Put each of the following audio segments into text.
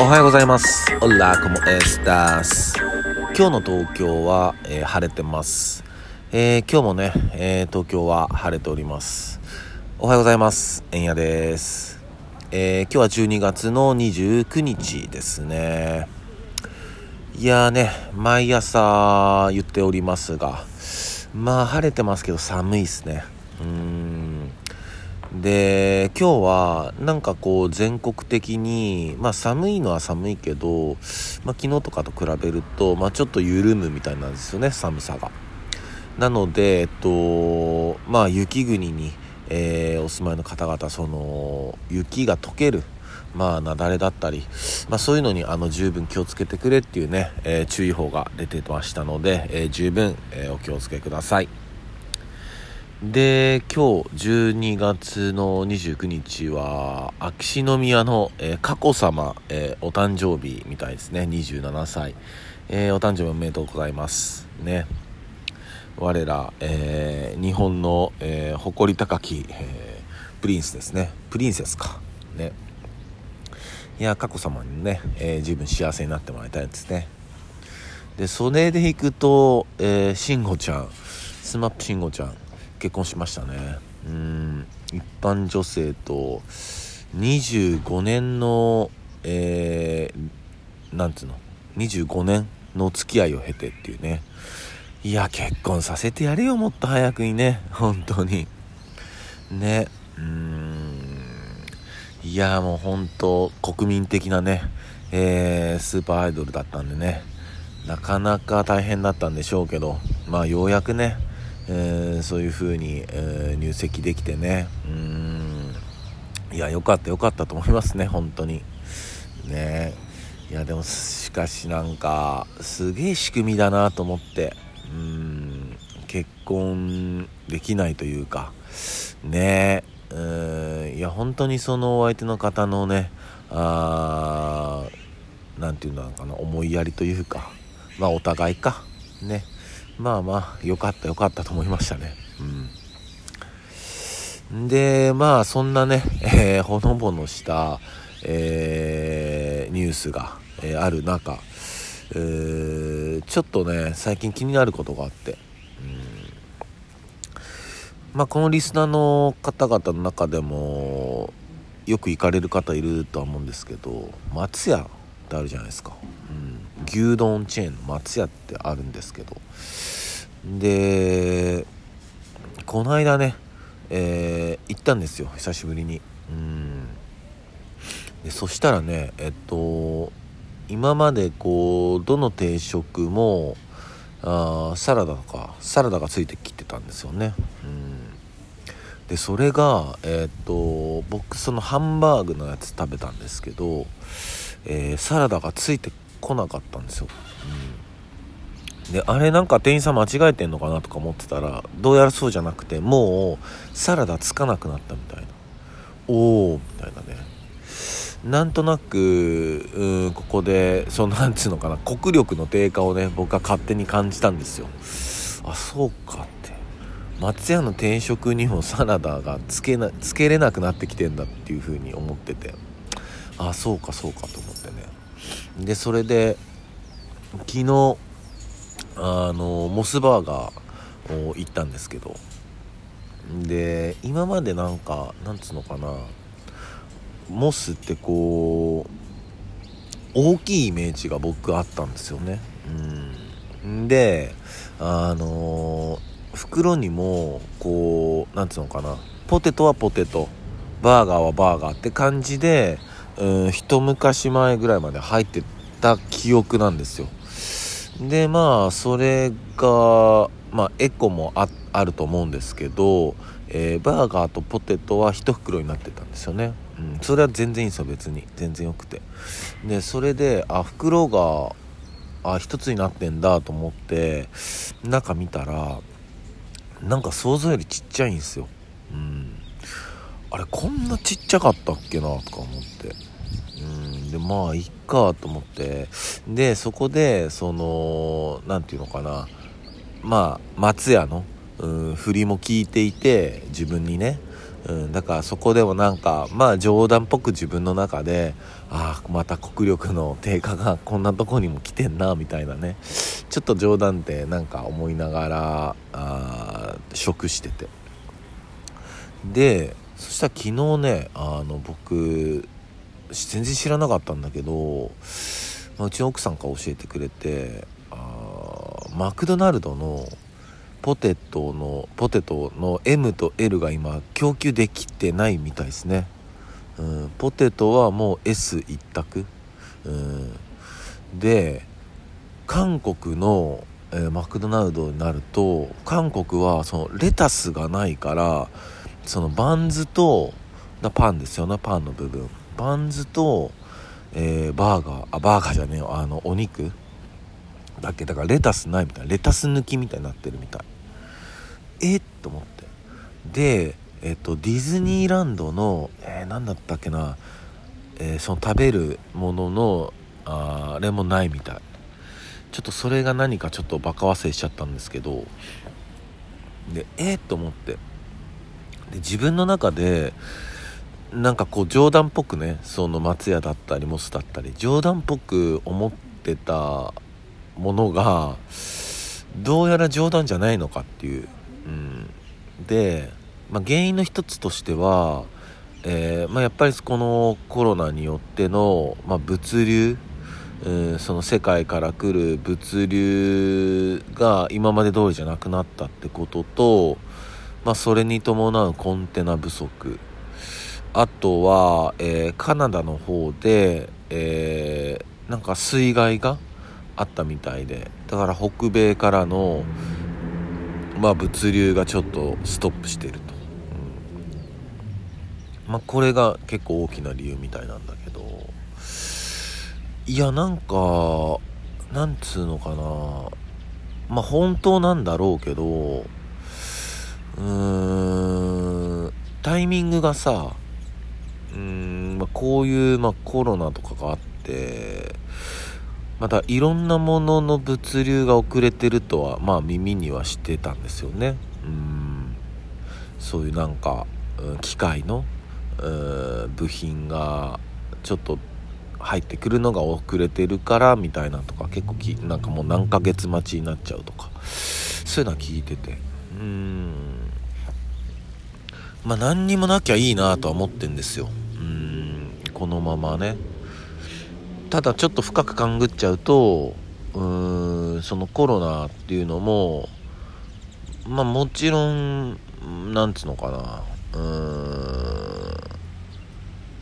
おはようございます。オラコモエスタス。今日の東京は、えー、晴れてます。えー、今日もね、えー、東京は晴れております。おはようございます。えんやです。え今日は12月の29日ですね。いやーね、毎朝言っておりますが、まあ晴れてますけど寒いっすね。うーん。で今日はなんかこう全国的に、まあ、寒いのは寒いけど、まあ、昨日とかと比べると、まあ、ちょっと緩むみたいなんですよね寒さが。なので、えっとまあ、雪国に、えー、お住まいの方々その雪が溶けるまあ、雪崩だったり、まあ、そういうのにあの十分気をつけてくれっていうね、えー、注意報が出てましたので、えー、十分、え、お気をつけください。で今日12月の29日は秋篠宮の、えー、佳子さま、えー、お誕生日みたいですね。27歳、えー、お誕生日おめでとうございます。ね。我ら、えー、日本の、えー、誇り高き、えー、プリンスですね。プリンセスか。ね。いや佳子さまにね、えー、十分幸せになってもらいたいですね。でそれでいくと、えー、慎吾ちゃん。スマップ慎吾ちゃん。結婚しましたね。うん。一般女性と25年のえー、なんつうの？25年の付き合いを経てっていうね。いや結婚させてやれよもっと早くにね。本当に。ね。うん。いやもう本当国民的なねえー、スーパーアイドルだったんでね。なかなか大変だったんでしょうけど。まあようやくねえ、そういう風に、えー、入籍できてね。うん。いや良かった良かったと思いますね本当に。ね。いやでもしかしなんかすげえ仕組みだなと思って。うん。結婚できないというか。ね。えいや本当にそのお相手の方のねあ何て言うのかな思いやりというか。まあお互いか。ね。まあまあ、よかったよかったと思いましたね。うん。で、まあ、そんなね、えー、ほのぼのした、えー、ニュースが、えー、ある中、えー、ちょっとね、最近気になることがあって、まあ、このリスナーの方々の中でも、よく行かれる方いるとは思うんですけど、松屋ってあるじゃないですか。牛丼チェーンの松屋ってあるんですけど。でこの間ね、えー、行ったんですよ久しぶりに。うん。でそしたらねえっと今までこうどの定食もあサラダとかサラダがついてきてたんですよね。うん。でそれがえっと僕そのハンバーグのやつ食べたんですけど、えー、サラダがついて来なかったんですよ、うん、であれなんか店員さん間違えてんのかなとか思ってたらどうやらそうじゃなくてもうサラダつかなくなったみたいな。おおみたいなね。なんとなくうんここでそのなんつうのかな国力の低下をね僕は勝手に感じたんですよ。あそうかって。松屋の定食にもサラダがつけなつけれなくなってきてんだっていう風に思ってて。あそうかそうかと思ってね。でそれで昨日あのモスバーガーを行ったんですけど。で今までなんかなんつうのかな。モスってこう大きいイメージが僕あったんですよね。うん。であの袋にもこうなんつうのかな。ポテトはポテト。バーガーはバーガーって感じでうん一昔前ぐらいまで入ってた記憶なんですよ。でまあそれがまあエコもあると思うんですけど、えー、バーガーとポテトは1袋になってたんですよね、うん、それは全然いいんですよ別に。全然よくて。でそれであ袋があ1つになってんだと思って中見たらなんか想像よりちっちゃいんですよ。あれこんなちっちゃかったっけなとか思って。うんでまあいっかと思って。でそこでその何て言うのかな。まあ松屋のうん振りも聞いていて自分にね。うん、だからそこでもなんかまあ冗談っぽく自分の中でああまた国力の低下がこんなとこにも来てんなみたいなね。ちょっと冗談ってなんか思いながらあ食してて。でそしたら昨日ねあの僕全然知らなかったんだけど、まあ、うちの奥さんから教えてくれてあマクドナルドのポテトのポテトの M と L が今供給できてないみたいですね、うん、ポテトはもう S 一択、うん、で韓国の、えー、マクドナルドになると韓国はそのレタスがないからそのバンズとパンですよねパンの部分。バンズと、えー、バーガー。あバーガーじゃねえよ。あのお肉。だけ？だからレタスないみたいな。レタス抜きみたいになってるみたい。えっと思って。でえっとディズニーランドのえー、何だったっけな、えー、その食べるもののああれもないみたい。ちょっとそれが何かちょっとバカ忘れしちゃったんですけど。でえっと思って。で自分の中でなんかこう冗談っぽくねその松屋だったりモスだったり冗談っぽく思ってたものがどうやら冗談じゃないのかっていう、うん、で、まあ、原因の一つとしては、えー、まあ、やっぱりこのコロナによっての、まあ、物流、えー、その世界から来る物流が今まで通りじゃなくなったってことと、まあ、それに伴うコンテナ不足。あとは、えー、カナダの方で、えー、なんか水害があったみたいで。だから北米からの、まあ、物流がちょっとストップしてると、うん、まあこれが結構大きな理由みたいなんだけど。いやなんかなんつうのかな。まあ本当なんだろうけどうーんタイミングがさうーん、まあ、こういう、まあ、コロナとかがあってまたいろんなものの物流が遅れてるとはまあ耳にはしてたんですよね。うんそういうなんか機械の部品がちょっと入ってくるのが遅れてるからみたいなとか結構きなんかもう何ヶ月待ちになっちゃうとかそういうのは聞いてて。うん。まあ何にもなきゃいいなとは思ってんですよ。うん。このままね。ただちょっと深く勘ぐっちゃうとうんそのコロナっていうのもまあもちろんなんつうのかな。うー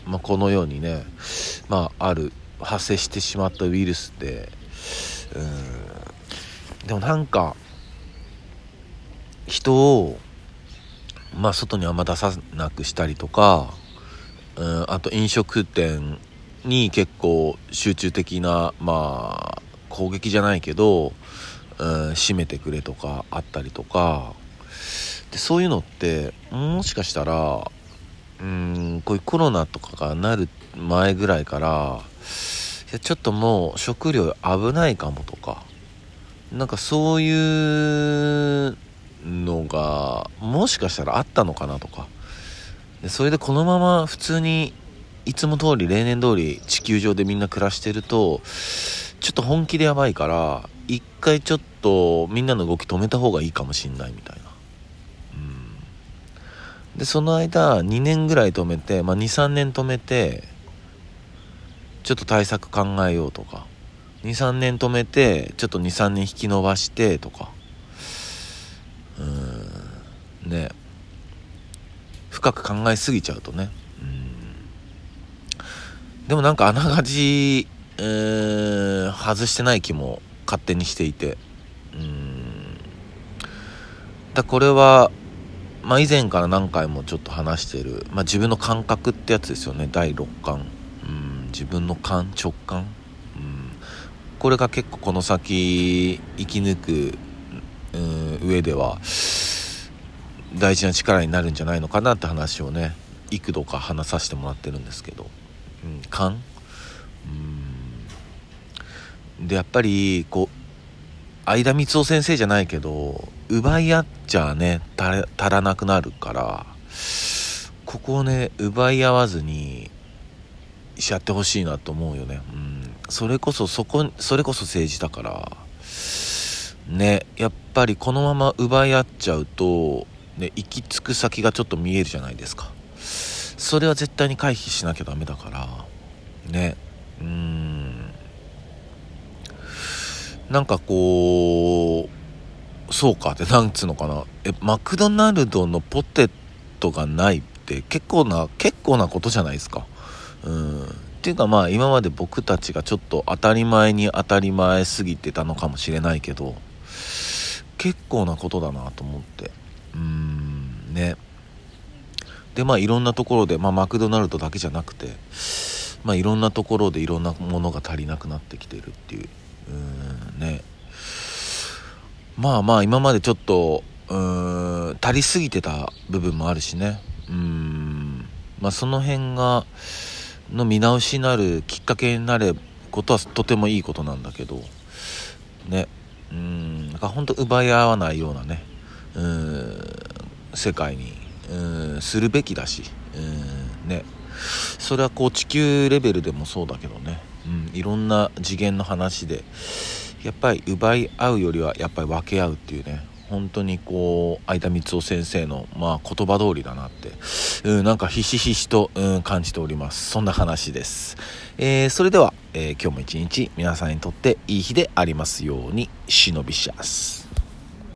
ん。まあこのようにねまあある発生してしまったウイルスでうん。でもなんか人をまあ、外にあんま出さなくしたりとか、うん、あと飲食店に結構集中的な、まあ、攻撃じゃないけど、うん、閉めてくれとかあったりとか。でそういうのってもしかしたらうんこういうコロナとかがなる前ぐらいからいやちょっともう食料危ないかもとかなんかそういうのがもしかしたらあったのかなとか。でそれでこのまま普通にいつも通り例年通り地球上でみんな暮らしてるとちょっと本気でやばいから一回ちょっとみんなの動き止めた方がいいかもしんないみたいな。うん。でその間2年ぐらい止めて、まあ、23年止めてちょっと対策考えようとか。23年止めてちょっと23年引き延ばしてとか。ね。深く考えすぎちゃうとね。うん。でもなんかあながち、えー、外してない気も勝手にしていて。うん。だこれはまあ、以前から何回もちょっと話してる、まあ、自分の感覚ってやつですよね。第六感、うん、自分の感直感、これが結構この先生き抜く上では大事な力になるんじゃないのかなって話をね幾度か話させてもらってるんですけど、うん、勘？うん。でやっぱりこう相田光夫先生じゃないけど奪い合っちゃね足らなくなるからここをね奪い合わずにやってほしいなと思うよね。うん。それこそそこそれこそ政治だからねやっぱりこのまま奪い合っちゃうと、ね、行き着く先がちょっと見えるじゃないですか。それは絶対に回避しなきゃダメだから。ね。うん。なんかこうそうかってなんつうのかな。えマクドナルドのポテトがないって結構な結構なことじゃないですか。うん。っていうかまあ今まで僕たちがちょっと当たり前に当たり前すぎてたのかもしれないけど結構なことだなと思って。うーんね。でまあいろんなところで、まあ、マクドナルドだけじゃなくてまあいろんなところでいろんなものが足りなくなってきてるっていううんね。まあまあ今までちょっとうん足りすぎてた部分もあるしね。うんまあその辺がの見直しになるきっかけになることはとてもいいことなんだけどね。うんなんか本当奪い合わないようなね世界にうんするべきだしうんね。それはこう地球レベルでもそうだけどね、うん、いろんな次元の話でやっぱり奪い合うよりはやっぱり分け合うっていうね。本当にこう相田光夫先生の、まあ、言葉通りだなって、うん、なんかひしひしと、うん、感じております。そんな話です、えー、それでは、えー、今日も一日皆さんにとっていい日でありますように忍びシャス